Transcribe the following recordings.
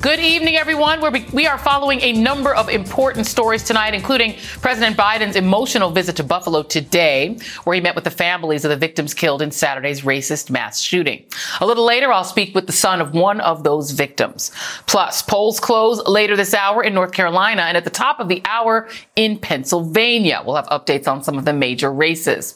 Good evening, everyone. We're, we are following a number of important stories tonight, including President Biden's emotional visit to Buffalo today, where he met with the families of the victims killed in Saturday's racist mass shooting. A little later, I'll speak with the son of one of those victims. Plus, polls close later this hour in North Carolina and at the top of the hour in Pennsylvania. We'll have updates on some of the major races.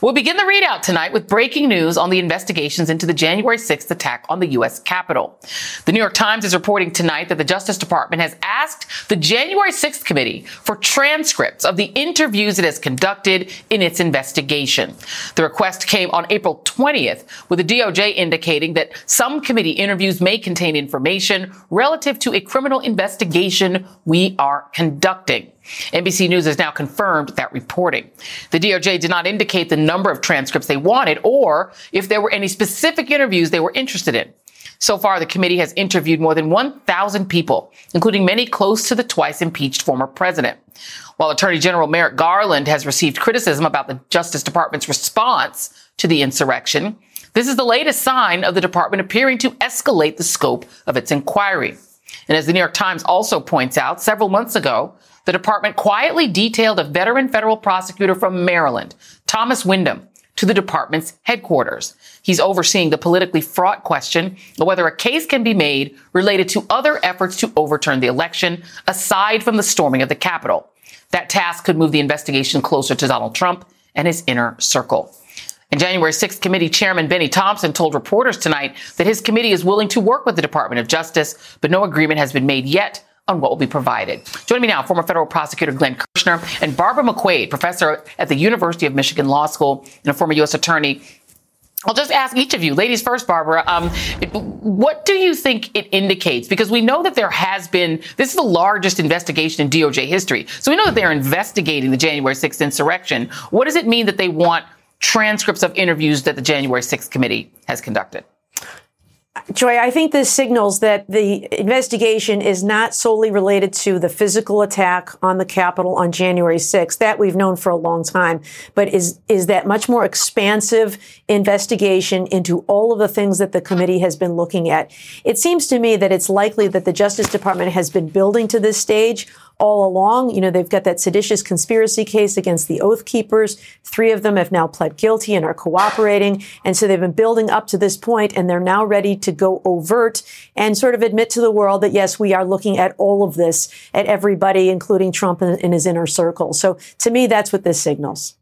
We'll begin the ReidOut tonight with breaking news on the investigations into the January 6th attack on the U.S. Capitol. The New York Times is reporting reporting tonight that the Justice Department has asked the January 6th committee for transcripts of the interviews it has conducted in its investigation. The request came on April 20th, with the DOJ indicating that some committee interviews may contain information relative to a criminal investigation we are conducting. NBC News has now confirmed that reporting. The DOJ did not indicate the number of transcripts they wanted or if there were any specific interviews they were interested in. So far, the committee has interviewed more than 1,000 people, including many close to the twice impeached former president. While Attorney General Merrick Garland has received criticism about the Justice Department's response to the insurrection, this is the latest sign of the department appearing to escalate the scope of its inquiry. And as the New York Times also points out, several months ago, the department quietly detailed a veteran federal prosecutor from Maryland, Thomas Windom, to the department's headquarters. He's overseeing the politically fraught question of whether a case can be made related to other efforts to overturn the election aside from the storming of the Capitol. That task could move the investigation closer to Donald Trump and his inner circle. And January 6th committee chairman Bennie Thompson told reporters tonight that his committee is willing to work with the Department of Justice, but no agreement has been made yet on what will be provided. Joining me now, former federal prosecutor Glenn Kirschner and Barbara McQuade, professor at the University of Michigan Law School and a former U.S. attorney. I'll just ask each of you, ladies first, Barbara, um, what do you think it indicates? Because we know that there has been, this is the largest investigation in DOJ history. So we know that they're investigating the January 6th insurrection. What does it mean that they want transcripts of interviews that the January 6th committee has conducted? Joy, I think this signals that the investigation is not solely related to the physical attack on the Capitol on January 6th. That we've known for a long time, but is, is that much more expansive investigation into all of the things that the committee has been looking at. It seems to me that it's likely that the Justice Department has been building to this stage all along. You know, they've got that seditious conspiracy case against the Oath Keepers. Three of them have now pled guilty and are cooperating. And so they've been building up to this point and they're now ready to go overt and sort of admit to the world that yes, we are looking at all of this at everybody, including Trump and, his inner circle. So to me, that's what this signals.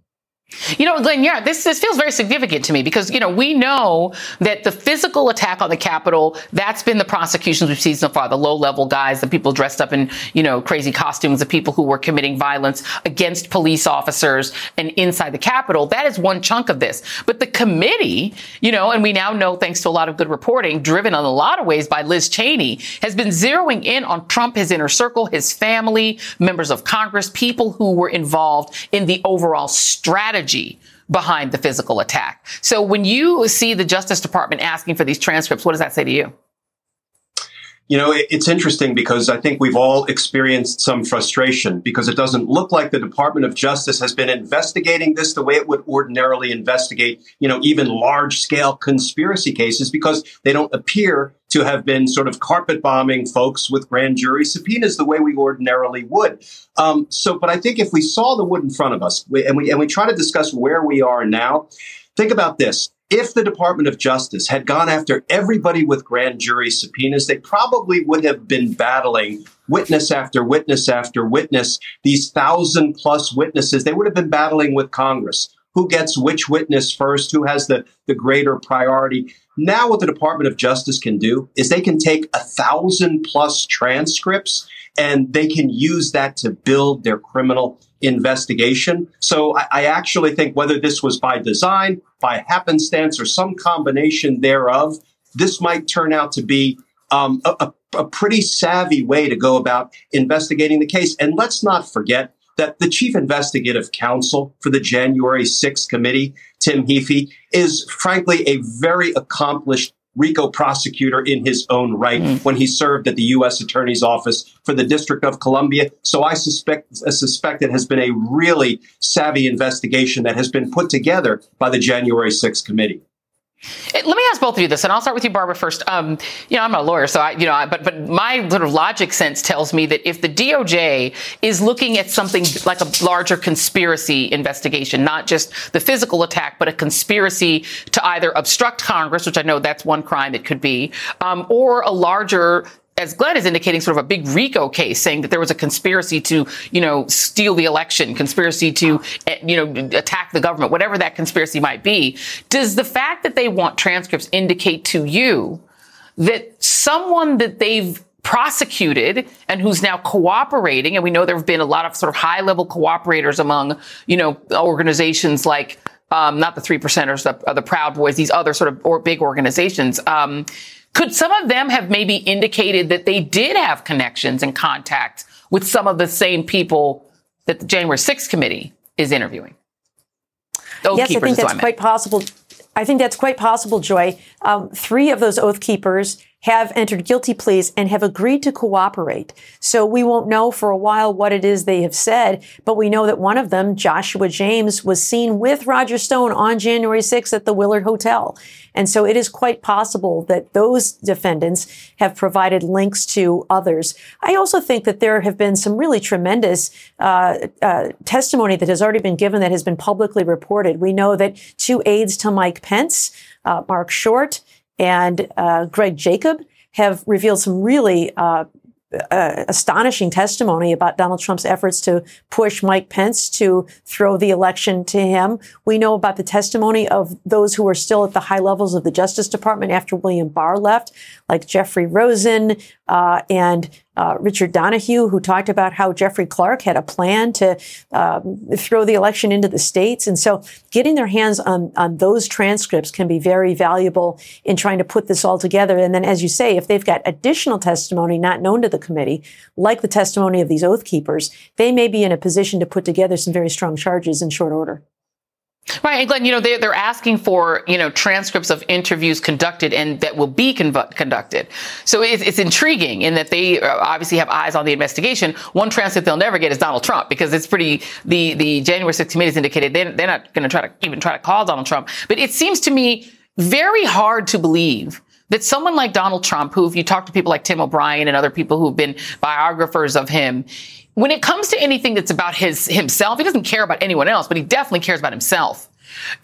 You know, Glenn, yeah, this, this feels very significant to me because, you know, we know that the physical attack on the Capitol, that's been the prosecutions we've seen so far, the low level guys, the people dressed up in, you know, crazy costumes, the people who were committing violence against police officers and inside the Capitol. That is one chunk of this. But the committee, you know, and we now know thanks to a lot of good reporting, driven in a lot of ways by Liz Cheney, has been zeroing in on Trump, his inner circle, his family, members of Congress, people who were involved in the overall strategy strategy behind the physical attack. So when you see the Justice Department asking for these transcripts, what does that say to you? You know, it's interesting because I think we've all experienced some frustration because it doesn't look like the Department of Justice has been investigating this the way it would ordinarily investigate, you know, even large scale conspiracy cases because they don't appear to have been sort of carpet bombing folks with grand jury subpoenas the way we ordinarily would. Um, so, but I think if we saw the wood in front of us and we and we try to discuss where we are now, think about this if the Department of Justice had gone after everybody with grand jury subpoenas, they probably would have been battling witness after witness after witness, these thousand plus witnesses. They would have been battling with Congress who gets which witness first, who has the, the greater priority. Now, what the Department of Justice can do is they can take a thousand plus transcripts and they can use that to build their criminal investigation. So I, I, actually think whether this was by design, by happenstance, or some combination thereof, this might turn out to be um, a, a pretty savvy way to go about investigating the case. And let's not forget that the chief investigative counsel for the January 6th committee, Tim Heaphy, is frankly a very accomplished RICO prosecutor in his own right mm. when he served at the U.S. Attorney's Office for the District of Columbia. So I suspect, I suspect it has been a really savvy investigation that has been put together by the January 6th committee. Let me ask both of you this, and I'll start with you, Barbara, first. Um, you know, I'm a lawyer, so I, you know, but but my sort of logic sense tells me that if the DOJ is looking at something like a larger conspiracy investigation, not just the physical attack, but a conspiracy to either obstruct Congress, which I know that's one crime it could be, um, or a larger as Glenn is indicating, sort of a big RICO case saying that there was a conspiracy to, you know, steal the election, conspiracy to, eh, you know, attack the government, whatever that conspiracy might be. Does the fact that they want transcripts indicate to you that someone that they've prosecuted and who's now cooperating, and we know there have been a lot of sort of high level cooperators among, you know, organizations like, um, not the three percenters, the, the Proud Boys, these other sort of or big organizations. Um, could some of them have maybe indicated that they did have connections and contact with some of the same people that the January 6th committee is interviewing? Oath yes, I think that's quite possible. I think that's quite possible, Joy. Um, three of those oath keepers have entered guilty pleas and have agreed to cooperate. So we won't know for a while what it is they have said, but we know that one of them, Joshua James, was seen with Roger Stone on January 6th at the Willard Hotel. And so it is quite possible that those defendants have provided links to others. I also think that there have been some really tremendous uh, uh, testimony that has already been given that has been publicly reported. We know that two aides to Mike Pence, uh, Marc Short and uh, Greg Jacob, have revealed some really uh, uh, astonishing testimony about Donald Trump's efforts to push Mike Pence to throw the election to him. We know about the testimony of those who are still at the high levels of the Justice Department after William Barr left, like Jeffrey Rosen uh, and uh, Richard Donoghue, who talked about how Jeffrey Clark had a plan to um, throw the election into the states. And so getting their hands on, on those transcripts can be very valuable in trying to put this all together. And then, as you say, if they've got additional testimony not known to the committee, like the testimony of these oath keepers, they may be in a position to put together some very strong charges in short order. Right. And Glenn, you know, they, they're asking for, you know, transcripts of interviews conducted and that will be conv- conducted. So it's, it's intriguing in that they uh, obviously have eyes on the investigation. One transcript they'll never get is Donald Trump because it's pretty, the, the January 6th committee has indicated they're, they're not going to try to even try to call Donald Trump. But it seems to me very hard to believe that someone like Donald Trump, who if you talk to people like Tim O'Brien and other people who've been biographers of him, when it comes to anything that's about his himself, he doesn't care about anyone else, but he definitely cares about himself.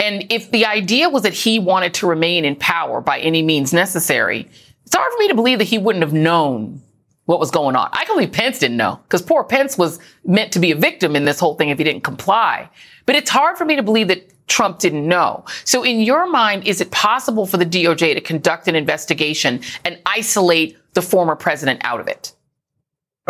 And if the idea was that he wanted to remain in power by any means necessary, it's hard for me to believe that he wouldn't have known what was going on. I can believe Pence didn't know because poor Pence was meant to be a victim in this whole thing if he didn't comply. But it's hard for me to believe that Trump didn't know. So in your mind, is it possible for the DOJ to conduct an investigation and isolate the former president out of it?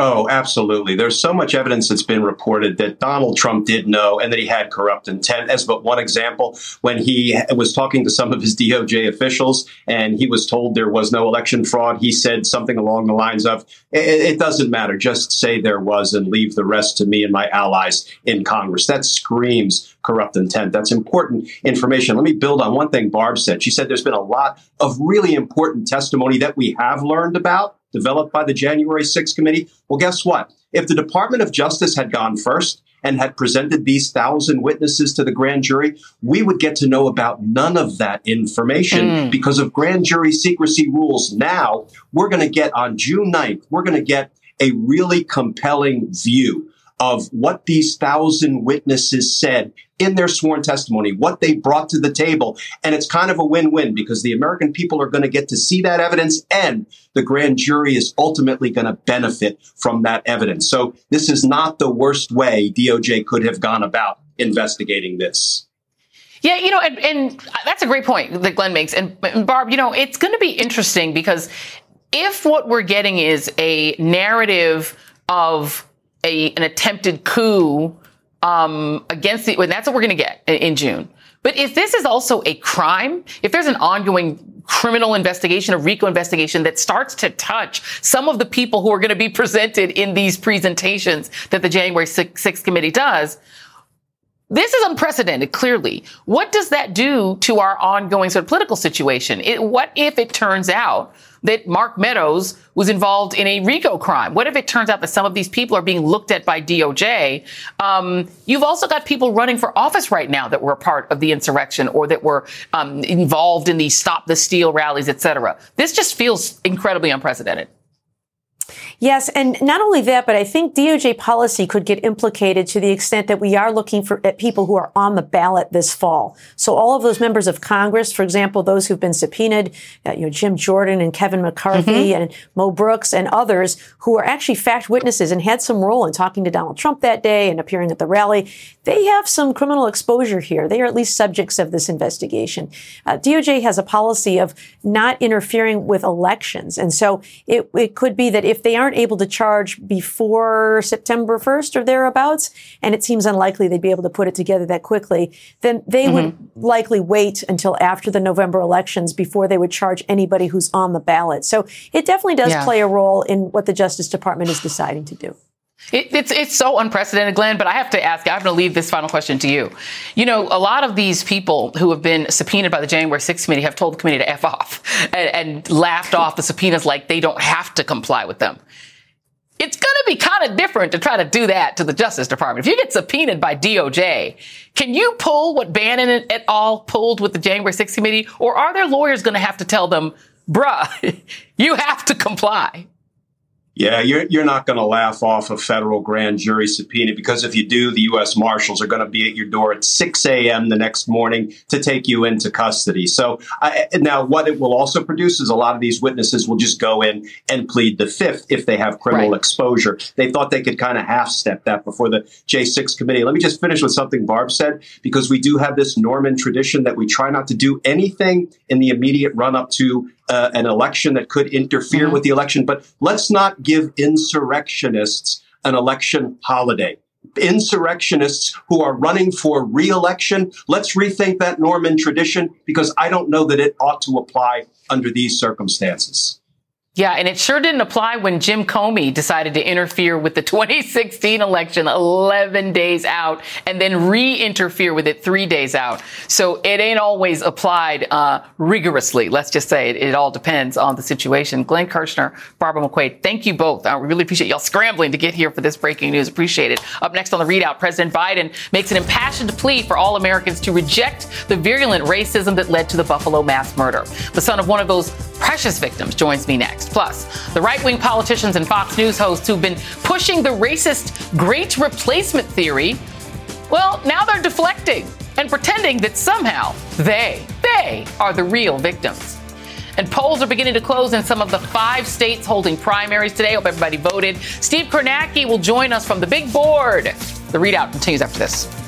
Oh, absolutely. There's so much evidence that's been reported that Donald Trump did know and that he had corrupt intent. As but one example, when he was talking to some of his DOJ officials and he was told there was no election fraud, he said something along the lines of, it, doesn't matter. Just say there was and leave the rest to me and my allies in Congress. That screams corrupt intent. That's important information. Let me build on one thing Barb said. She said there's been a lot of really important testimony that we have learned about developed by the January 6th committee. Well, guess what? If the Department of Justice had gone first and had presented these thousand witnesses to the grand jury, we would get to know about none of that information mm. because of grand jury secrecy rules. Now we're going to get on June 9th, we're going to get a really compelling view of what these thousand witnesses said in their sworn testimony, what they brought to the table. And it's kind of a win-win because the American people are going to get to see that evidence and the grand jury is ultimately going to benefit from that evidence. So this is not the worst way DOJ could have gone about investigating this. Yeah, you know, and, and that's a great point that Glenn makes. And, and Barb, you know, it's going to be interesting because if what we're getting is a narrative of a, an attempted coup um, against the, well, that's what we're going to get in, in June. But if this is also a crime, if there's an ongoing criminal investigation, a RICO investigation that starts to touch some of the people who are going to be presented in these presentations that the January 6th committee does, this is unprecedented, clearly. What does that do to our ongoing sort of political situation? It, what if it turns out that Mark Meadows was involved in a RICO crime? What if it turns out that some of these people are being looked at by DOJ? Um, you've also got people running for office right now that were a part of the insurrection or that were um, involved in the Stop the Steal rallies, et cetera. This just feels incredibly unprecedented. Yes, and not only that, but I think DOJ policy could get implicated to the extent that we are looking for at people who are on the ballot this fall. So all of those members of Congress, for example, those who've been subpoenaed, uh, you know, Jim Jordan and Kevin McCarthy mm-hmm. and Mo Brooks and others who are actually fact witnesses and had some role in talking to Donald Trump that day and appearing at the rally, they have some criminal exposure here. They are at least subjects of this investigation. Uh, DOJ has a policy of not interfering with elections, and so it, it could be that if if they aren't able to charge before September 1st or thereabouts, and it seems unlikely they'd be able to put it together that quickly, then they mm-hmm. would likely wait until after the November elections before they would charge anybody who's on the ballot. So it definitely does yeah. play a role in what the Justice Department is deciding to do. It, it's it's so unprecedented, Glenn. But I have to ask. I'm going to leave this final question to you. You know, a lot of these people who have been subpoenaed by the January 6th committee have told the committee to f off and, and laughed off the subpoenas like they don't have to comply with them. It's going to be kind of different to try to do that to the Justice Department. If you get subpoenaed by DOJ, can you pull what Bannon et al. pulled with the January 6th committee, or are their lawyers going to have to tell them, "Bruh, you have to comply"? Yeah, you're, you're not going to laugh off a federal grand jury subpoena because if you do, the U.S. Marshals are going to be at your door at 6 a.m. the next morning to take you into custody. So I, now what it will also produce is a lot of these witnesses will just go in and plead the fifth if they have criminal right. exposure. They thought they could kind of half step that before the J6 committee. Let me just finish with something Barb said because we do have this Norman tradition that we try not to do anything in the immediate run up to uh, an election that could interfere mm-hmm. with the election. But let's not give insurrectionists an election holiday. Insurrectionists who are running for reelection, let's rethink that Norman tradition because I don't know that it ought to apply under these circumstances. Yeah, and it sure didn't apply when Jim Comey decided to interfere with the 2016 election 11 days out and then re-interfere with it three days out. So it ain't always applied uh, rigorously. Let's just say it, it, all depends on the situation. Glenn Kirschner, Barbara McQuade, thank you both. I really appreciate y'all scrambling to get here for this breaking news. Appreciate it. Up next on the ReidOut, President Biden makes an impassioned plea for all Americans to reject the virulent racism that led to the Buffalo mass murder. The son of one of those precious victims joins me next. Plus, the right wing politicians and Fox News hosts who've been pushing the racist great replacement theory, well, now they're deflecting and pretending that somehow they, they are the real victims. And polls are beginning to close in some of the five states holding primaries today. Hope everybody voted. Steve Kornacki will join us from the big board. The ReidOut continues after this.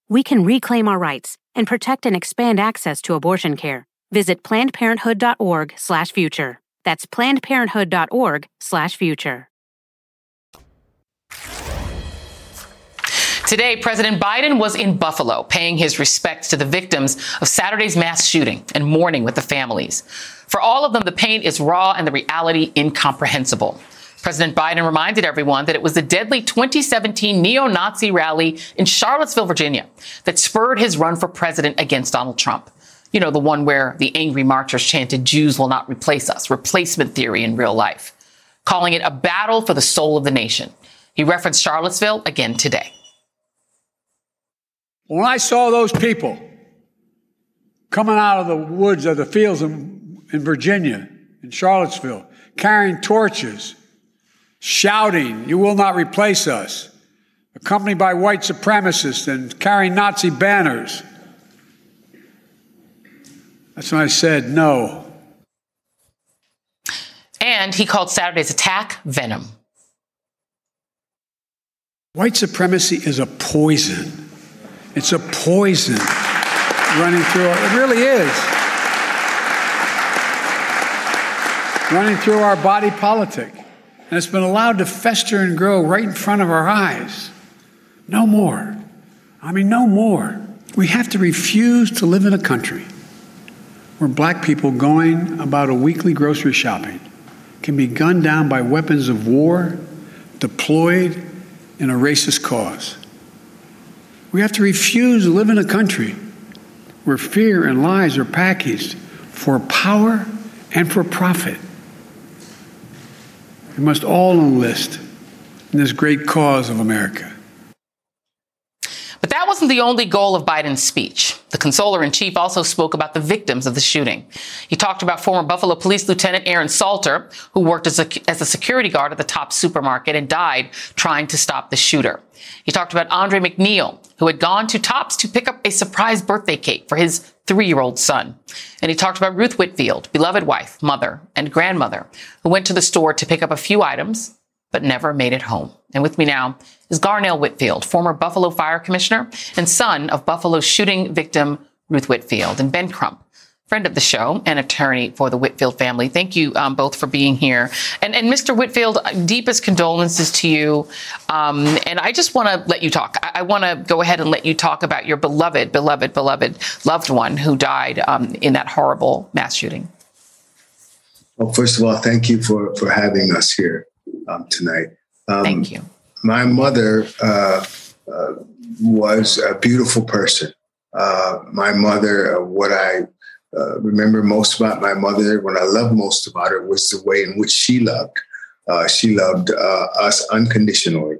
we can reclaim our rights and protect and expand access to abortion care. Visit plannedparenthood.org/future. That's plannedparenthood.org/future. Today, President Biden was in Buffalo paying his respects to the victims of Saturday's mass shooting and mourning with the families. For all of them, the pain is raw and the reality incomprehensible. President Biden reminded everyone that it was the deadly 2017 neo-Nazi rally in Charlottesville, Virginia that spurred his run for president against Donald Trump. You know, the one where the angry marchers chanted, Jews will not replace us, replacement theory in real life, calling it a battle for the soul of the nation. He referenced Charlottesville again today. When I saw those people coming out of the woods of the fields in, in Virginia, in Charlottesville, carrying torches, shouting, You will not replace us, accompanied by white supremacists and carrying Nazi banners, that's when I said no. And he called Saturday's attack venom. White supremacy is a poison. It's a poison running through our, it really is. Running through our body politic. And it's been allowed to fester and grow right in front of our eyes. No more. I mean, no more. We have to refuse to live in a country where black people going about a weekly grocery shopping can be gunned down by weapons of war deployed in a racist cause. We have to refuse to live in a country where fear and lies are packaged for power and for profit. We must all enlist in this great cause of America. But that wasn't the only goal of Biden's speech. The consoler in chief also spoke about the victims of the shooting. He talked about former Buffalo Police Lieutenant Aaron Salter, who worked as a, as a security guard at the top supermarket and died trying to stop the shooter. He talked about Andre Mackniel, who had gone to Tops to pick up a surprise birthday cake for his three year old son. And he talked about Ruth Whitfield, beloved wife, mother, and grandmother, who went to the store to pick up a few items but never made it home. And with me now is Garnell Whitfield, former Buffalo Fire Commissioner and son of Buffalo shooting victim Ruth Whitfield, and Ben Crump, friend of the show and attorney for the Whitfield family. Thank you um, both for being here. And, and Mr. Whitfield, deepest condolences to you. Um, and I just want to let you talk. I, I want to go ahead and let you talk about your beloved, beloved, beloved loved one who died um, in that horrible mass shooting. Well, first of all, thank you for, for having us here um, tonight. Um, Thank you. My mother uh, uh, was a beautiful person. Uh, my mother, uh, what I uh, remember most about my mother, what I love most about her, was the way in which she loved. Uh, she loved uh, us unconditionally.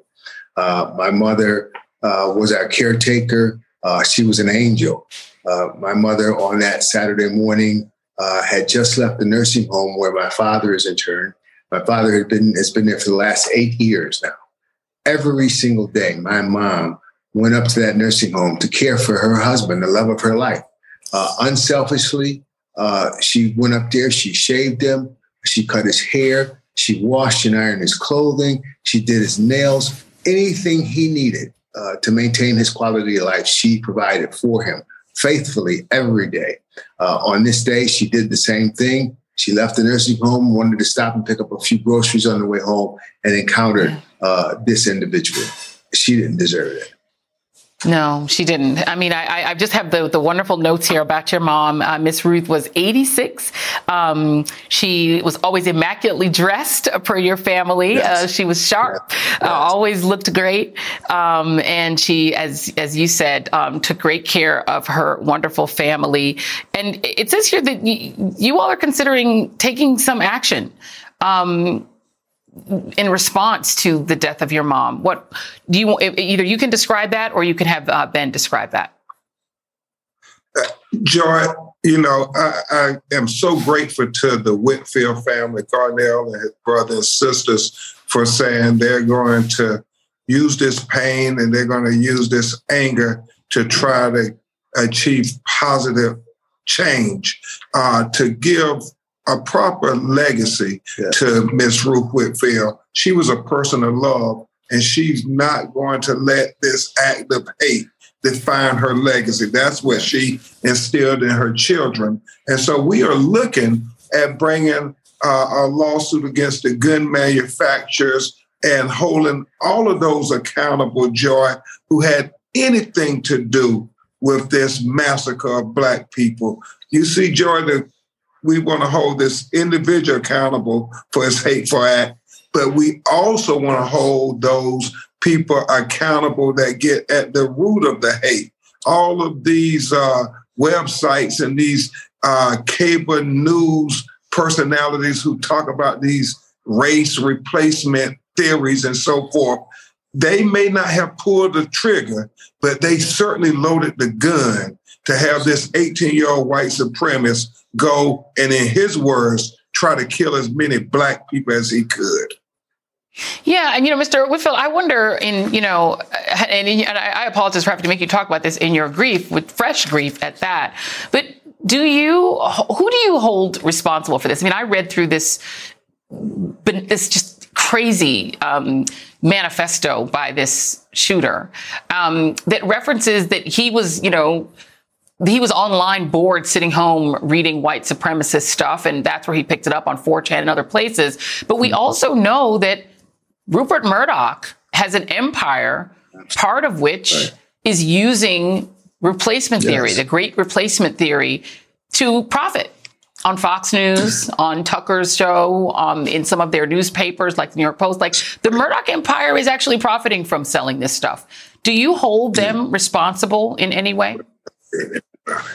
Uh, my mother uh, was our caretaker. she was an angel. my mother, on that Saturday morning, had just left the nursing home where my father is interned my father has been has been there for the last eight years now. Every single day, my mom went up to that nursing home to care for her husband, the love of her life. Uh, unselfishly, uh, she went up there. She shaved him. She cut his hair. She washed and ironed his clothing. She did his nails. Anything he needed uh, to maintain his quality of life, she provided for him faithfully every day. Uh, on this day, she did the same thing. She left the nursing home, wanted to stop and pick up a few groceries on the way home, and encountered uh, this individual. She didn't deserve it. No, she didn't. I mean, I, I just have the, the wonderful notes here about your mom. Uh, Miss Ruth was 86. Um, she was always immaculately dressed per your family. Yes. Uh, she was sharp, yes. uh, always looked great. Um, and she, as, as you said, um, took great care of her wonderful family. And it says here that y- you all are considering taking some action. Um, in response to the death of your mom? What do you either you can describe that or you can have uh, Ben describe that? Uh, Joy, you know, I, I, am so grateful to the Whitfield family, Garnell and his brothers and sisters, for saying they're going to, use this pain and they're going to use this anger to try to achieve positive change, uh, to give a proper legacy to Miss Ruth Whitfield. She was a person of love, and she's not going to let this act of hate define her legacy. That's what she instilled in her children. And so we are looking at bringing uh, a lawsuit against the gun manufacturers and holding all of those accountable, Joy, who had anything to do with this massacre of Black people. You see, Joy, the, we want to hold this individual accountable for his hateful act, but we also want to hold those people accountable that get at the root of the hate. All of these uh, websites and these uh, cable news personalities who talk about these race replacement theories and so forth, they may not have pulled the trigger, but they certainly loaded the gun to have this 18 year old white supremacist go and, in his words, try to kill as many black people as he could. Yeah, and you know, Mr. Whitfield, I wonder in you know, and, and I apologize for having to make you talk about this in your grief, with fresh grief at that. But do you, who do you hold responsible for this? I mean, I read through this, but this just crazy um, manifesto by this shooter um, that references that he was, you know, he was online bored sitting home reading white supremacist stuff and that's where he picked it up on 4chan and other places but we also know that Rupert Murdoch has an empire, part of which right. is using replacement theory, yes. the great replacement theory, to profit on Fox News, on Tucker's show, um, in some of their newspapers like the New York Post. Like the Murdoch empire is actually profiting from selling this stuff. Do you hold them responsible in any way?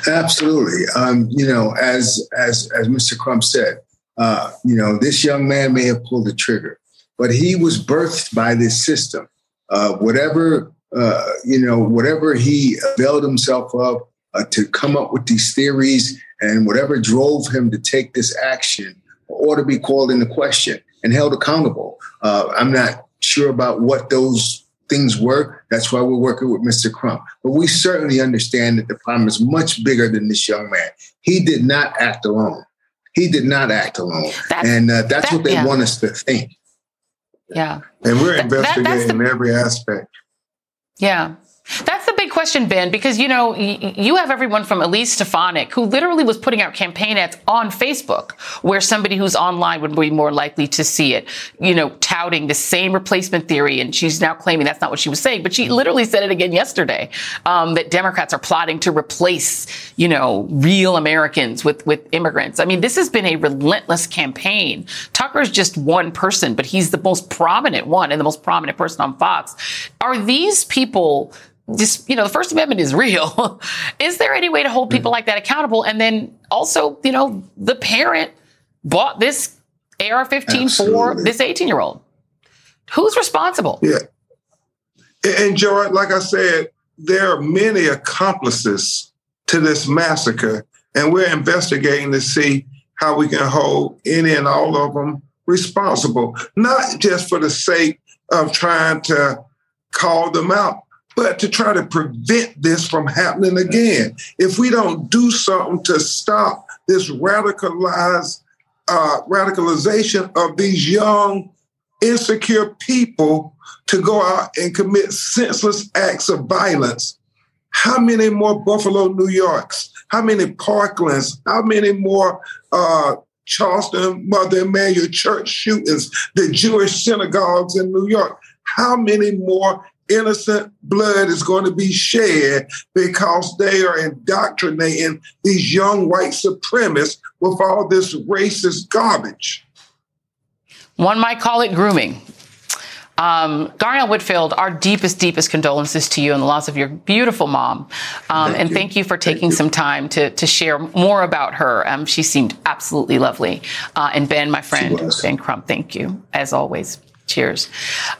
Absolutely. Um, you know, as as as Mr. Crump said, uh, you know, this young man may have pulled the trigger, but he was birthed by this system. Uh, whatever uh, you know, whatever he availed himself of uh, to come up with these theories, and whatever drove him to take this action, ought to be called into question and held accountable. Uh, I'm not sure about what those things were. That's why we're working with Mr. Crump. But we certainly understand that the problem is much bigger than this young man. He did not act alone. He did not act alone. That's, and uh, that's that, what they yeah. want us to think. Yeah. And we're investigating that, the, every aspect. Yeah. That's the big question, Ben, because you know you have everyone from Elise Stefanik, who literally was putting out campaign ads on Facebook, where somebody who's online would be more likely to see it. You know, touting the same replacement theory, and she's now claiming that's not what she was saying, but she literally said it again yesterday um, that Democrats are plotting to replace, you know, real Americans with with immigrants. I mean, this has been a relentless campaign. Tucker's just one person, but he's the most prominent one and the most prominent person on Fox. Are these people? Just, you know, the First Amendment is real. is there any way to hold people mm-hmm. like that accountable? And then also, you know, the parent bought this AR 15 for this 18 year old. Who's responsible? Yeah. And Joy, like I said, there are many accomplices to this massacre, and we're investigating to see how we can hold any and all of them responsible, not just for the sake of trying to call them out, but to try to prevent this from happening again. If we don't do something to stop this radicalized uh, radicalization of these young, insecure people to go out and commit senseless acts of violence, how many more Buffalo, New Yorks? How many Parklands? How many more uh, Charleston Mother Emanuel Church shootings? The Jewish synagogues in New York? How many more innocent blood is going to be shed because they are indoctrinating these young white supremacists with all this racist garbage. One might call it grooming. Um, Garnell Whitfield, our deepest, deepest condolences to you and the loss of your beautiful mom. Um, thank and you. thank you for taking you. some time to, to share more about her. Um, she seemed absolutely lovely. Uh, and Ben, my friend, Ben Crump, thank you, as always. Cheers.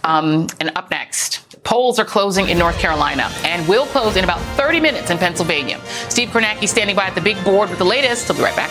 Um, and up next, polls are closing in North Carolina and will close in about 30 minutes in Pennsylvania. Steve Kornacki standing by at the big board with the latest. He'll be right back.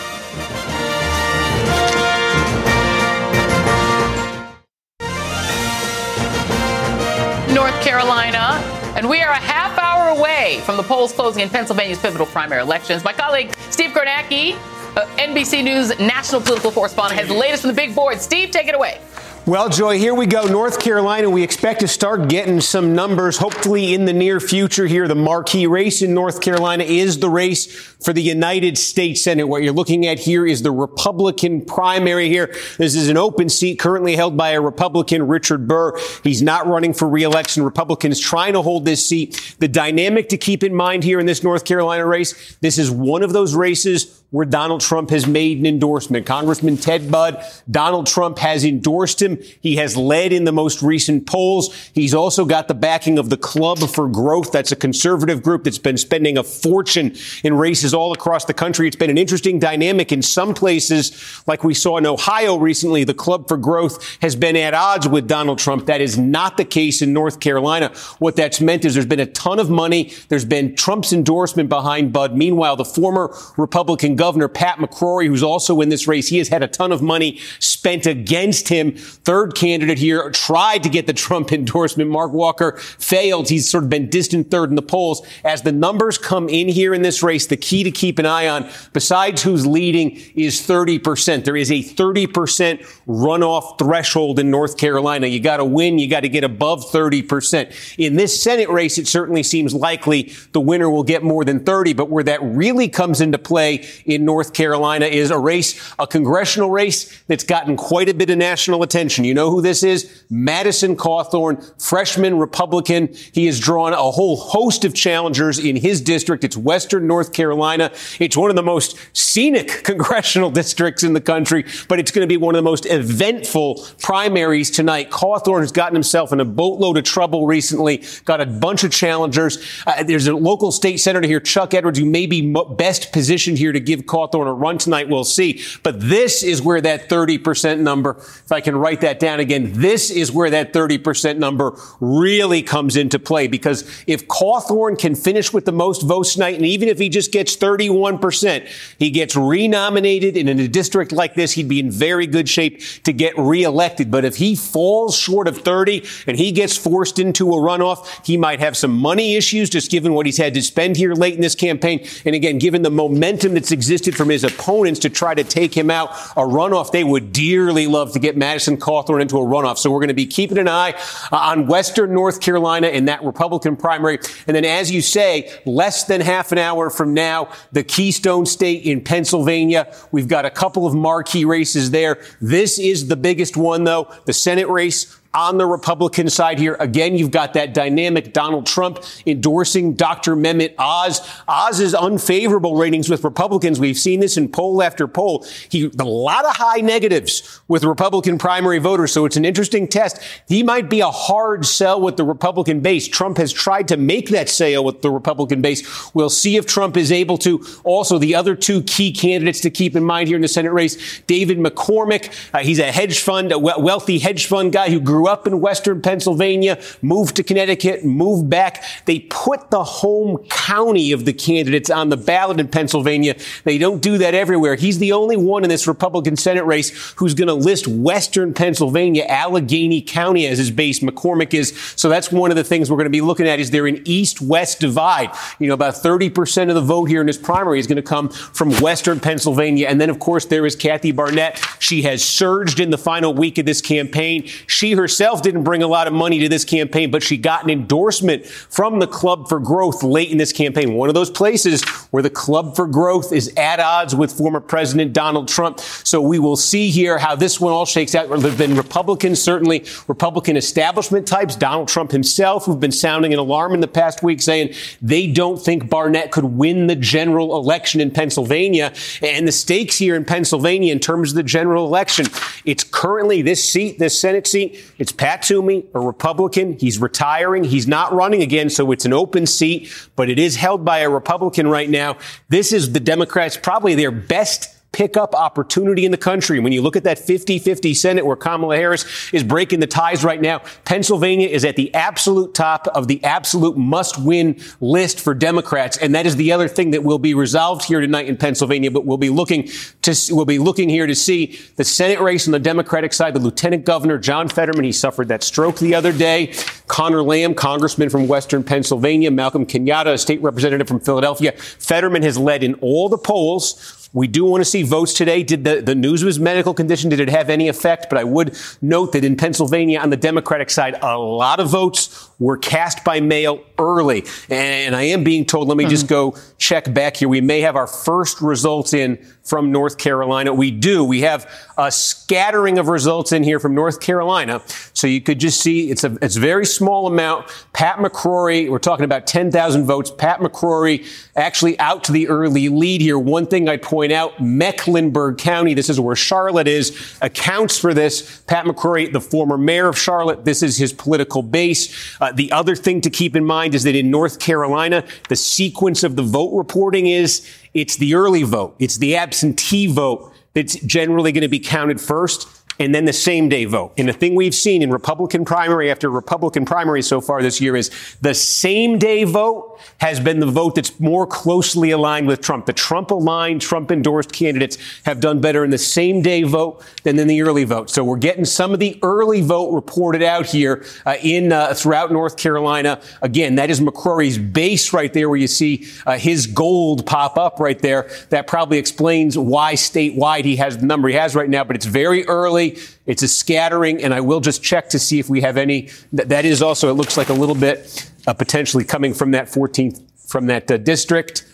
North Carolina, and we are a half hour away from the polls closing in Pennsylvania's pivotal primary elections. My colleague Steve Kornacki, uh, NBC News national political correspondent, has the latest from the big board. Steve, take it away. Well, Joy, here we go. North Carolina, we expect to start getting some numbers hopefully in the near future here. The marquee race in North Carolina is the race for the United States Senate. What you're looking at here is the Republican primary here. This is an open seat currently held by a Republican, Richard Burr. He's not running for reelection. Republicans trying to hold this seat. The dynamic to keep in mind here in this North Carolina race, this is one of those races where Donald Trump has made an endorsement. Congressman Ted Budd, Donald Trump has endorsed him. He has led in the most recent polls. He's also got the backing of the Club for Growth. That's a conservative group that's been spending a fortune in races all across the country. It's been an interesting dynamic in some places, like we saw in Ohio recently. The Club for Growth has been at odds with Donald Trump. That is not the case in North Carolina. What that's meant is there's been a ton of money. There's been Trump's endorsement behind Budd. Meanwhile, the former Republican Governor Pat McCrory, who's also in this race, he has had a ton of money spent against him. Third candidate here tried to get the Trump endorsement. Mark Walker failed. He's sort of been distant third in the polls. As the numbers come in here in this race, the key to keep an eye on, besides who's leading, is 30%. There is a 30% runoff threshold in North Carolina. You got to win. You got to get above 30%. In this Senate race, it certainly seems likely the winner will get more than 30, but where that really comes into play in North Carolina is a race, a congressional race that's gotten quite a bit of national attention. You know who this is? Madison Cawthorn, freshman Republican. He has drawn a whole host of challengers in his district. It's Western North Carolina. It's one of the most scenic congressional districts in the country, but it's going to be one of the most eventful primaries tonight. Cawthorn has gotten himself in a boatload of trouble recently, got a bunch of challengers. Uh, there's a local state senator here, Chuck Edwards, who may be best positioned here to give Cawthorn a run tonight. We'll see. But this is where that 30% number, if I can write that down again, this is where that 30% number really comes into play because if Cawthorn can finish with the most votes tonight, and even if he just gets 31%, he gets renominated and in a district like this, he'd be in very good shape to get reelected. But if he falls short of 30 and he gets forced into a runoff, he might have some money issues just given what he's had to spend here late in this campaign. And again, given the momentum that's existed from his opponents to try to take him out, a runoff, they would dearly love to get Madison Cawthorn into a runoff. So we're going to be keeping an eye uh, on Western North Carolina in that Republican primary. And then, as you say, less than half an hour from now, the Keystone State in Pennsylvania. We've got a couple of marquee races there. This is the biggest one, though. The Senate race on the Republican side here. Again, you've got that dynamic Donald Trump endorsing Dr. Mehmet Oz. Oz's unfavorable ratings with Republicans. We've seen this in poll after poll. He, a lot of high negatives with Republican primary voters. So it's an interesting test. He might be a hard sell with the Republican base. Trump has tried to make that sale with the Republican base. We'll see if Trump is able to. Also, the other two key candidates to keep in mind here in the Senate race, David McCormick. Uh, he's a hedge fund, a wealthy hedge fund guy who grew up in Western Pennsylvania, moved to Connecticut, moved back. They put the home county of the candidates on the ballot in Pennsylvania. They don't do that everywhere. He's the only one in this Republican Senate race who's going to list Western Pennsylvania, Allegheny County as his base. McCormick is. So that's one of the things we're going to be looking at. Is there an east-west divide? You know, about 30% of the vote here in this primary is going to come from Western Pennsylvania. And then, of course, there is Kathy Barnette. She has surged in the final week of this campaign. She herself didn't bring a lot of money to this campaign, but she got an endorsement from the Club for Growth late in this campaign. One of those places where the Club for Growth is at odds with former President Donald Trump. So we will see here how this one all shakes out. There have been Republicans, certainly Republican establishment types, Donald Trump himself, who've been sounding an alarm in the past week saying they don't think Barnette could win the general election in Pennsylvania. And the stakes here in Pennsylvania in terms of the general election, it's currently this seat, this Senate seat, it's Pat Toomey, a Republican. He's retiring. He's not running again, so it's an open seat, but it is held by a Republican right now. This is the Democrats, probably their best pick up opportunity in the country. When you look at that 50-50 Senate where Kamala Harris is breaking the ties right now, Pennsylvania is at the absolute top of the absolute must-win list for Democrats. And that is the other thing that will be resolved here tonight in Pennsylvania. But we'll be looking to we'll be looking here to see the Senate race on the Democratic side. The Lieutenant Governor John Fetterman, he suffered that stroke the other day. Connor Lamb, Congressman from Western Pennsylvania. Malcolm Kenyatta, a state representative from Philadelphia. Fetterman has led in all the polls. We do want to see votes today. Did the, the news was medical condition? Did it have any effect? But I would note that in Pennsylvania on the Democratic side, a lot of votes were cast by mail early. And I am being told, let me just go check back here. We may have our first results in from North Carolina. We do. We have a scattering of results in here from North Carolina. So you could just see it's a, it's a very small amount. Pat McCrory, we're talking about 10,000 votes. Pat McCrory actually out to the early lead here. One thing I'd point out, Mecklenburg County, this is where Charlotte is, accounts for this. Pat McCrory, the former mayor of Charlotte, this is his political base. Uh, Uh, the other thing to keep in mind is that in North Carolina, the sequence of the vote reporting is it's the early vote. It's the absentee vote that's generally going to be counted first and then the same day vote. And the thing we've seen in Republican primary after Republican primary so far this year is the same day vote has been the vote that's more closely aligned with Trump. The Trump aligned, Trump endorsed candidates have done better in the same day vote than in the early vote. So we're getting some of the early vote reported out here uh, in uh, throughout North Carolina. Again, that is McCrory's base right there where you see uh, his gold pop up right there. That probably explains why statewide he has the number he has right now, but it's very early. It's a scattering, and I will just check to see if we have any. That, that is also, it looks like a little bit uh, potentially coming from that 14th, from that uh, district.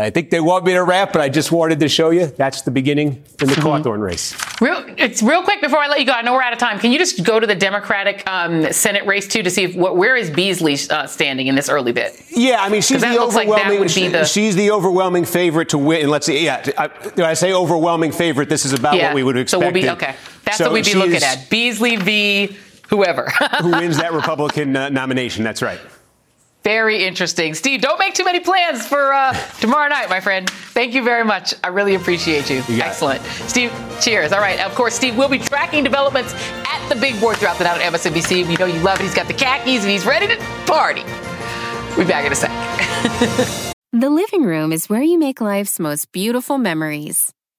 I think they want me to wrap, but I just wanted to show you that's the beginning in the mm-hmm. Cawthorn race. Real, it's real quick before I let you go. I know we're out of time. Can you just go to the Democratic um, Senate race too to see if, where is Beasley uh, standing in this early bit? Yeah, I mean she's the overwhelming. Like the, she's the overwhelming favorite to win. And let's see. Yeah, I, I say overwhelming favorite. This is about yeah. what we would expect. So we'll be okay. That's so what we'd be looking at. Beasley v. Whoever who wins that Republican uh, nomination. That's right. Very interesting. Steve, don't make too many plans for uh, tomorrow night, my friend. Thank you very much. I really appreciate you. you Excellent. It. Steve, cheers. All right. Of course, Steve will be tracking developments at the big board throughout the night at MSNBC. We know you love it. He's got the khakis and he's ready to party. We'll be back in a sec. the living room is where you make life's most beautiful memories.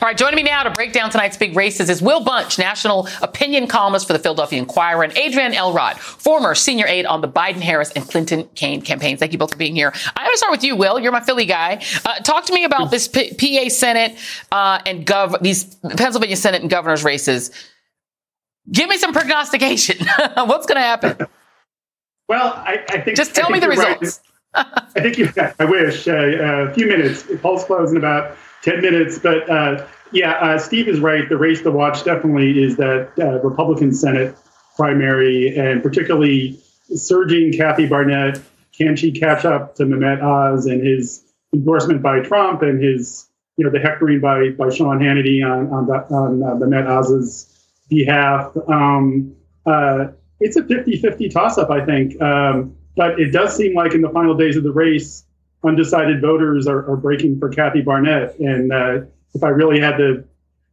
All right, joining me now to break down tonight's big races is Will Bunch, national opinion columnist for the Philadelphia Inquirer, and Adrienne Elrod, former senior aide on the Biden, Harris, and Clinton Kaine campaigns. Thank you both for being here. I'm going to start with you, Will. You're my Philly guy. Uh, talk to me about this P- PA Senate uh, and gov these Pennsylvania Senate and governor's races. Give me some prognostication. What's going to happen? Well, I, I think just tell me the results. Right. I think you. I wish uh, a few minutes. Polls close in about 10 minutes. But uh, yeah, uh, Steve is right. The race to watch definitely is that uh, Republican Senate primary, and particularly surging Kathy Barnette. Can she catch up to Mehmet Oz and his endorsement by Trump and his, you know, the hectoring by by Sean Hannity on on, the, on uh, Mehmet Oz's behalf? Um, uh, it's a 50-50 toss-up, I think. Um, but it does seem like in the final days of the race, undecided voters are, are breaking for Kathy Barnette. And uh, if I really had to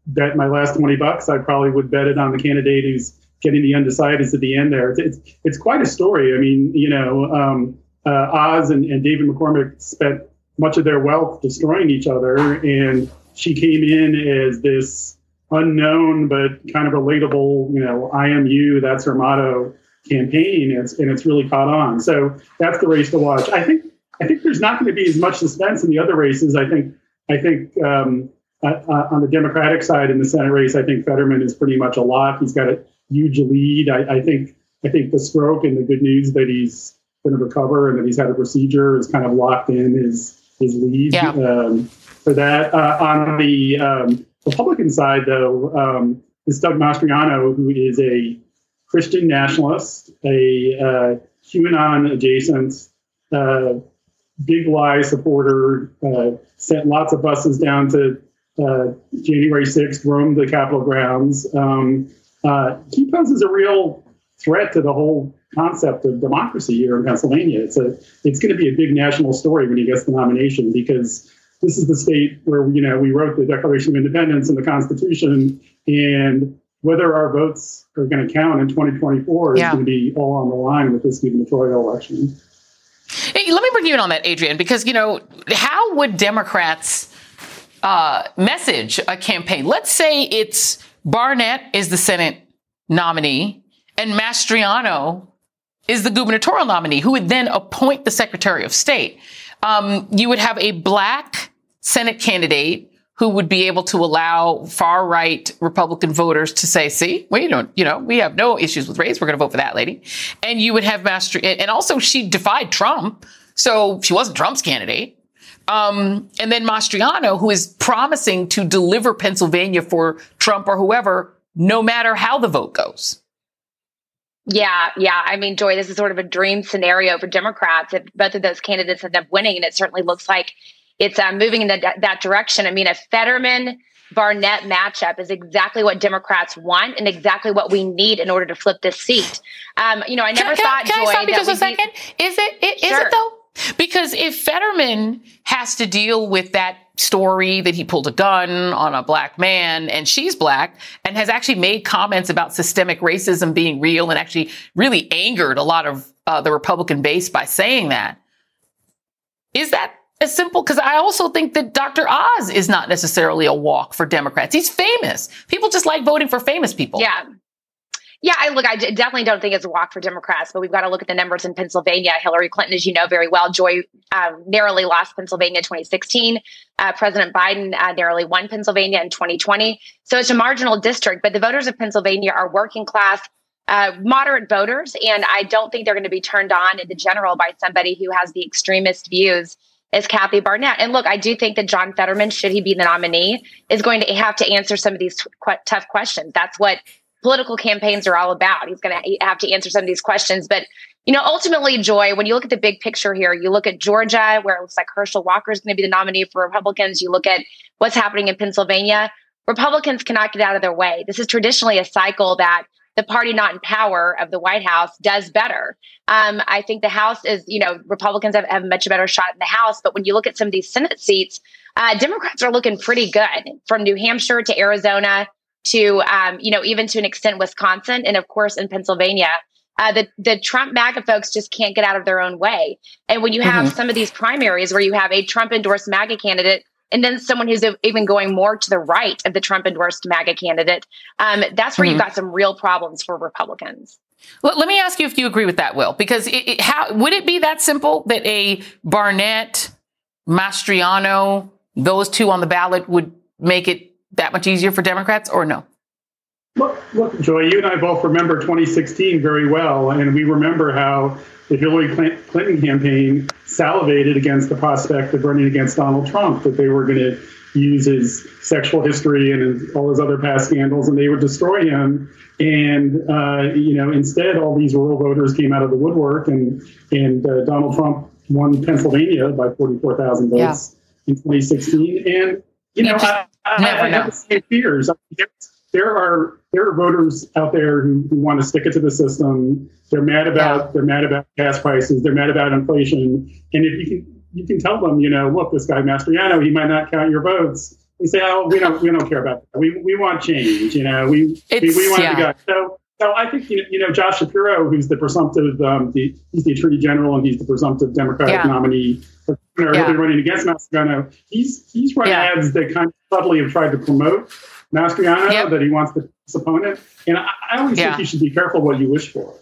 bet my last 20 bucks, I probably would bet it on the candidate who's getting the undecideds at the end there. It's, it's, it's quite a story. I mean, you know, um, uh, Oz and, and David McCormick spent much of their wealth destroying each other. And she came in as this unknown but kind of relatable, you know, I am you, that's her motto campaign, and it's, and it's really caught on. So that's the race to watch. I think I think there's not going to be as much suspense in the other races. I think I think um, uh, uh, on the Democratic side in the Senate race, I think Fetterman is pretty much a lock. He's got a huge lead. I, I think I think the stroke and the good news that he's going to recover and that he's had a procedure is kind of locked in his his lead yeah. um, for that. Uh, on the um, Republican side, though, um, is Doug Mastriano, who is a Christian nationalist, a uh, QAnon adjacent, uh, big lie supporter, uh, sent lots of buses down to uh, January 6th, roamed the Capitol grounds. Um, uh, he poses a real threat to the whole concept of democracy here in Pennsylvania. It's a it's going to be a big national story when he gets the nomination because this is the state where you know we wrote the Declaration of Independence and the Constitution, and whether our votes are going to count in 2024 yeah. is going to be all on the line with this gubernatorial election. Hey, let me bring you in on that, Adrienne, because you know how would Democrats uh, message a campaign? Let's say it's Barnette is the Senate nominee and Mastriano is the gubernatorial nominee, who would then appoint the Secretary of State. Um, you would have a black Senate candidate who would be able to allow far right Republican voters to say, see, we don't, you know, we have no issues with race. We're going to vote for that lady. And you would have Master, and also she defied Trump. So she wasn't Trump's candidate. Um, and then Mastriano, who is promising to deliver Pennsylvania for Trump or whoever, no matter how the vote goes. Yeah, yeah. I mean, Joy, this is sort of a dream scenario for Democrats if both of those candidates end up winning, and it certainly looks like it's uh, moving in the, that direction. I mean, a Fetterman Barnette matchup is exactly what Democrats want and exactly what we need in order to flip this seat. Um, you know, I never can, thought. Can, Joy, I stop you just a second? Be, is it? it sure. Is it though? Because if Fetterman has to deal with that story that he pulled a gun on a black man and she's black and has actually made comments about systemic racism being real and actually really angered a lot of uh, the Republican base by saying that. Is that as simple? Because I also think that Dr. Oz is not necessarily a walk for Democrats. He's famous. People just like voting for famous people. Yeah. Yeah, I look, I definitely don't think it's a walk for Democrats, but we've got to look at the numbers in Pennsylvania. Hillary Clinton, as you know very well, Joy um, narrowly lost Pennsylvania in 2016. Uh, President Biden uh, narrowly won Pennsylvania in 2020. So it's a marginal district, but the voters of Pennsylvania are working class, uh, moderate voters, and I don't think they're going to be turned on in the general by somebody who has the extremist views as Kathy Barnette. And look, I do think that John Fetterman, should he be the nominee, is going to have to answer some of these t- tough questions. That's what political campaigns are all about. He's going to have to answer some of these questions. But, you know, ultimately, Joy, when you look at the big picture here, you look at Georgia, where it looks like Herschel Walker is going to be the nominee for Republicans. You look at what's happening in Pennsylvania. Republicans cannot get out of their way. This is traditionally a cycle that the party not in power of the White House does better. Um, I think the House is, you know, Republicans have, have a much better shot in the House. But when you look at some of these Senate seats, uh, Democrats are looking pretty good from New Hampshire to Arizona to, um, you know, even to an extent, Wisconsin, and of course in Pennsylvania. Uh, the the Trump MAGA folks just can't get out of their own way. And when you have mm-hmm. some of these primaries where you have a Trump endorsed MAGA candidate and then someone who's even going more to the right of the Trump endorsed MAGA candidate, um, that's where mm-hmm. you've got some real problems for Republicans. Well, let me ask you if you agree with that, Will, because it, it, how would it be that simple that a Barnette, Mastriano, those two on the ballot would make it that much easier for Democrats or no? Look, look, Joy, you and I both remember 2016 very well, and we remember how the Hillary Clinton campaign salivated against the prospect of running against Donald Trump, that they were going to use his sexual history and his, all his other past scandals, and they would destroy him. And uh, you know, instead, all these rural voters came out of the woodwork, and and uh, Donald Trump won Pennsylvania by 44,000 votes yeah. in 2016. And you know, I, I, I have the same fears. There are there are voters out there who, who want to stick it to the system. They're mad about yeah. they're mad about gas prices. They're mad about inflation. And if you can you can tell them, you know, look, this guy Mastriano, he might not count your votes. They say, oh, we don't we don't care about that. We we want change. You know, we we, we want yeah. to go. So So I think you know, Josh Shapiro, who's the presumptive, um, the, he's the attorney general and he's the presumptive Democratic yeah. nominee. For governor. Yeah. He'll be running against Mastriano. He's he's run ads that kind of subtly have tried to promote Mastriano that he wants to opponent. And I, I always yeah. think you should be careful what you wish for.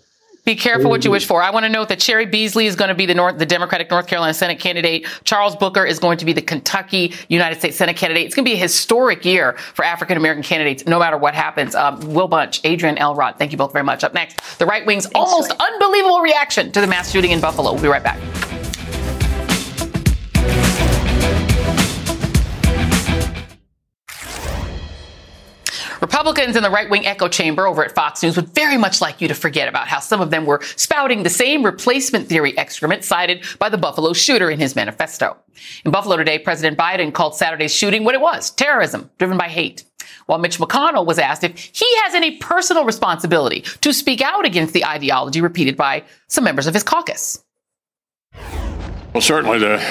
Be careful what you wish for. I want to note that Cheri Beasley is going to be the North, the Democratic North Carolina Senate candidate. Charles Booker is going to be the Kentucky United States Senate candidate. It's going to be a historic year for African American candidates, no matter what happens. Um, Will Bunch, Adrienne Elrod, thank you both very much. Up next, the right wing's Thanks, almost unbelievable reaction to the mass shooting in Buffalo. We'll be right back. Republicans in the right wing echo chamber over at Fox News would very much like you to forget about how some of them were spouting the same replacement theory excrement cited by the Buffalo shooter in his manifesto. In Buffalo today, President Biden called Saturday's shooting what it was terrorism driven by hate. While Mitch McConnell was asked if he has any personal responsibility to speak out against the ideology repeated by some members of his caucus. Well, certainly the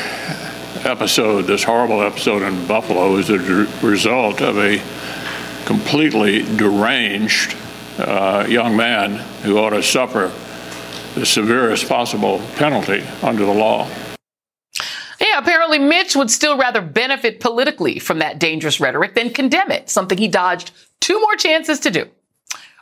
episode, this horrible episode in Buffalo, is a result of a completely deranged uh, young man who ought to suffer the severest possible penalty under the law. Yeah, apparently Mitch would still rather benefit politically from that dangerous rhetoric than condemn it, something he dodged two more chances to do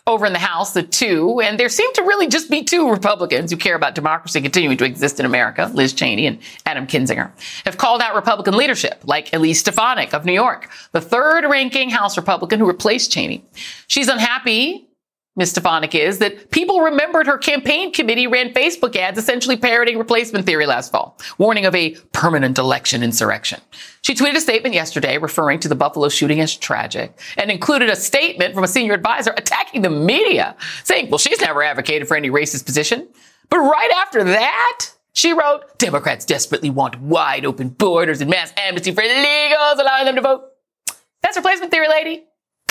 over in the House, the two, and there seem to really just be two Republicans who care about democracy continuing to exist in America, Liz Cheney and Adam Kinzinger, have called out Republican leadership, like Elise Stefanik of New York, the third ranking House Republican who replaced Cheney. She's unhappy Ms. Stefanik is that people remembered her campaign committee ran Facebook ads essentially parroting replacement theory last fall, warning of a permanent election insurrection. She tweeted a statement yesterday referring to the Buffalo shooting as tragic and included a statement from a senior advisor attacking the media, saying, well, she's never advocated for any racist position. But right after that, she wrote, Democrats desperately want wide open borders and mass amnesty for illegals, allowing them to vote. That's replacement theory, lady.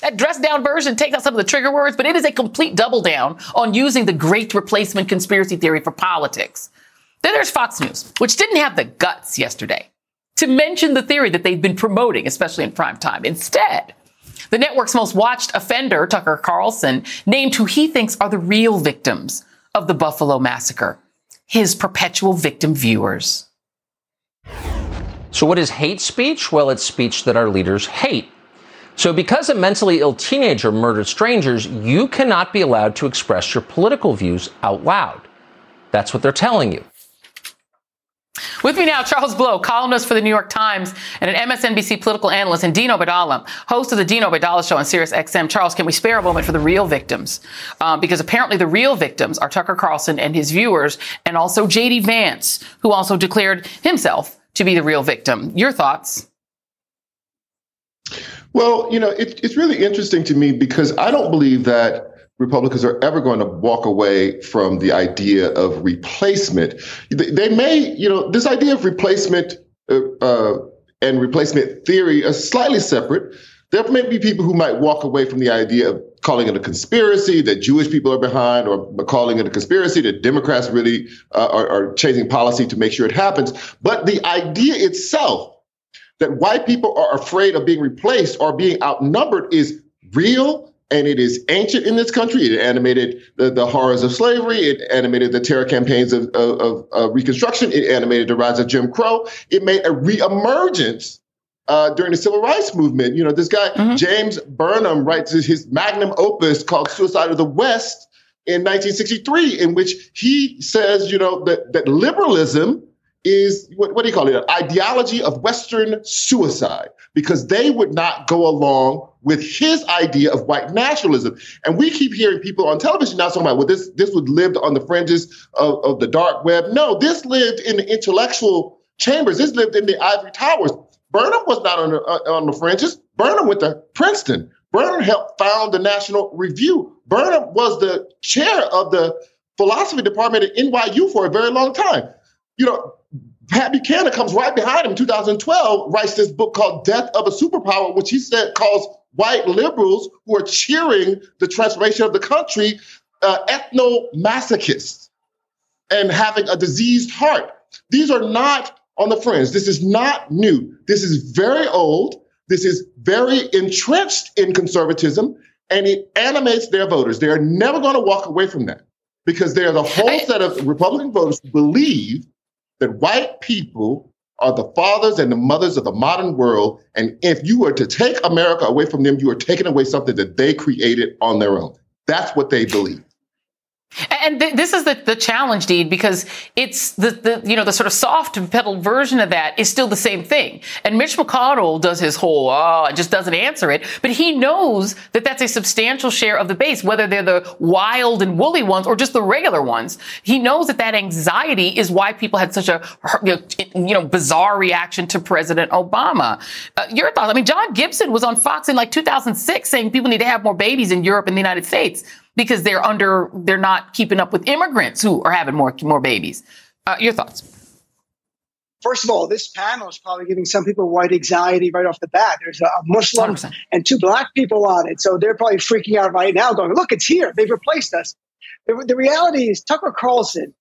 That dressed down version takes out some of the trigger words, but it is a complete double down on using the great replacement conspiracy theory for politics. Then there's Fox News, which didn't have the guts yesterday to mention the theory that they've been promoting, especially in prime time. Instead, the network's most watched offender, Tucker Carlson, named who he thinks are the real victims of the Buffalo massacre his perpetual victim viewers. So, what is hate speech? Well, it's speech that our leaders hate. So, because a mentally ill teenager murdered strangers, you cannot be allowed to express your political views out loud. That's what they're telling you. With me now, Charles Blow, columnist for the New York Times and an MSNBC political analyst, and Dean Obeidallah, host of the Dean Obeidallah Show on Sirius XM. Charles, can we spare a moment for the real victims? Um, because apparently the real victims are Tucker Carlson and his viewers, and also J.D. Vance, who also declared himself to be the real victim. Your thoughts? Well, you know, it, it's really interesting to me because I don't believe that Republicans are ever going to walk away from the idea of replacement. They may, you know, this idea of replacement uh, uh, and replacement theory are slightly separate. There may be people who might walk away from the idea of calling it a conspiracy that Jewish people are behind, or calling it a conspiracy that Democrats really uh, are, are changing policy to make sure it happens. But the idea itself that white people are afraid of being replaced or being outnumbered is real and it is ancient in this country. It animated the, the horrors of slavery. It animated the terror campaigns of, of, of, Reconstruction. It animated the rise of Jim Crow. It made a reemergence uh, during the civil rights movement. You know, this guy, mm-hmm. James Burnham, writes his magnum opus called Suicide of the West in 1963, in which he says, you know, that, that liberalism is what, what do you call it? An ideology of Western suicide, because they would not go along with his idea of white nationalism. And we keep hearing people on television now talking about, well, this this would lived on the fringes of, of the dark web. No, this lived in the intellectual chambers. This lived in the ivory towers. Burnham was not on the, uh, on the fringes. Burnham went to Princeton. Burnham helped found the National Review. Burnham was the chair of the philosophy department at NYU for a very long time. You know, Pat Buchanan comes right behind him in 2012, writes this book called Death of a Superpower, which he said calls white liberals who are cheering the transformation of the country uh, ethno-masochists and having a diseased heart. These are not on the fringe. This is not new. This is very old. This is very entrenched in conservatism. and it animates their voters. They're never going to walk away from that because there's a whole set of Republican voters who believe that white people are the fathers and the mothers of the modern world. And if you were to take America away from them, you are taking away something that they created on their own. That's what they believe. And th- this is the, the challenge, Deed, because it's the, the, you know, the sort of soft pedal version of that is still the same thing. And Mitch McConnell does his whole, oh, just doesn't answer it. But he knows that that's a substantial share of the base, whether they're the wild and woolly ones or just the regular ones. He knows that that anxiety is why people had such a, you know, bizarre reaction to President Obama. Uh, your thoughts? I mean, John Gibson was on Fox in like 2006 saying people need to have more babies in Europe and the United States because they're under, they're not keeping up with immigrants who are having more, more babies. Uh, your thoughts? First of all, this panel is probably giving some people white anxiety right off the bat. There's a Muslim 100%. and two black people on it. So they're probably freaking out right now, going, look, it's here. They've replaced us. The, the reality is, Tucker Carlson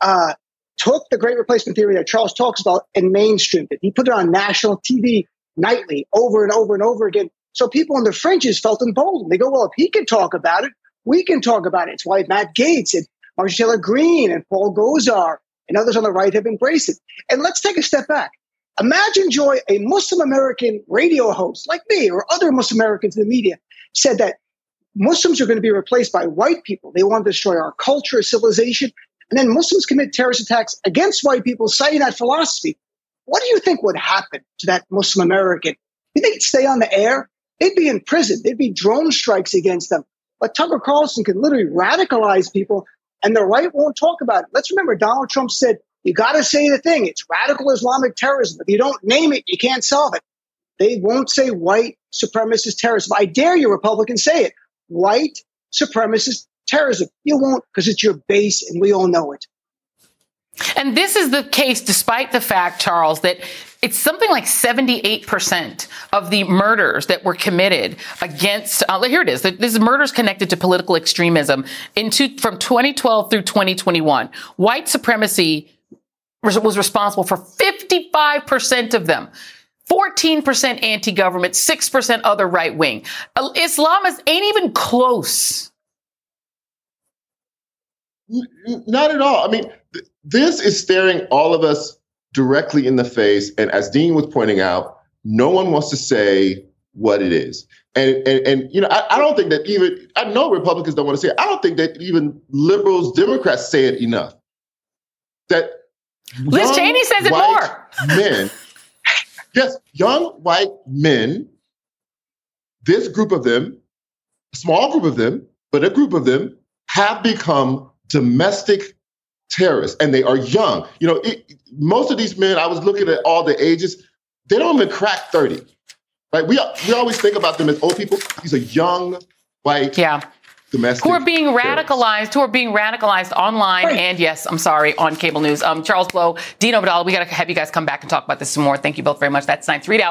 uh, took the great replacement theory that Charles talks about and mainstreamed it. He put it on national TV nightly over and over and over again. So people on the fringes felt emboldened. They go, well, if he can talk about it, we can talk about it. It's why Matt Gaetz and Marjorie Taylor Greene and Paul Gosar and others on the right have embraced it. And let's take a step back. Imagine, Joy, a Muslim American radio host like me or other Muslim Americans in the media said that Muslims are going to be replaced by white people. They want to destroy our culture, civilization. And then Muslims commit terrorist attacks against white people, citing that philosophy. What do you think would happen to that Muslim American? You think they'd stay on the air? They'd be in prison. There'd be drone strikes against them. But Tucker Carlson can literally radicalize people, and the right won't talk about it. Let's remember Donald Trump said, you got to say the thing. It's radical Islamic terrorism. If you don't name it, you can't solve it. They won't say white supremacist terrorism. I dare you, Republicans, say it. White supremacist terrorism. You won't because it's your base and we all know it. And this is the case despite the fact, Charles, that it's something like 78% of the murders that were committed against, uh, here it is, this is murders connected to political extremism from 2012 through 2021. White supremacy was responsible for 55% of them. 14% anti-government, 6% other right wing. Islam is, ain't even close. Not at all. I mean, th- this is staring all of us directly in the face. And as Dean was pointing out, no one wants to say what it is. And and, and you know, I, I don't think that even I know Republicans don't want to say it. I don't think that even liberals, Democrats say it enough. That Liz Cheney says it more. men, yes, young white men, this group of them, a small group of them, but a group of them have become domestic terrorists and they are young. You know, it, most of these men, I was looking at all the ages, they don't even crack 30. Right? We, we always think about them as old people. These are young, white, yeah. domestic. Who are being radicalized, who are being radicalized online right. and, yes, I'm sorry, on cable news. Um, Charles Blow, Dean Obeidallah, we got to have you guys come back and talk about this some more. Thank you both very much. That's Science ReidOut.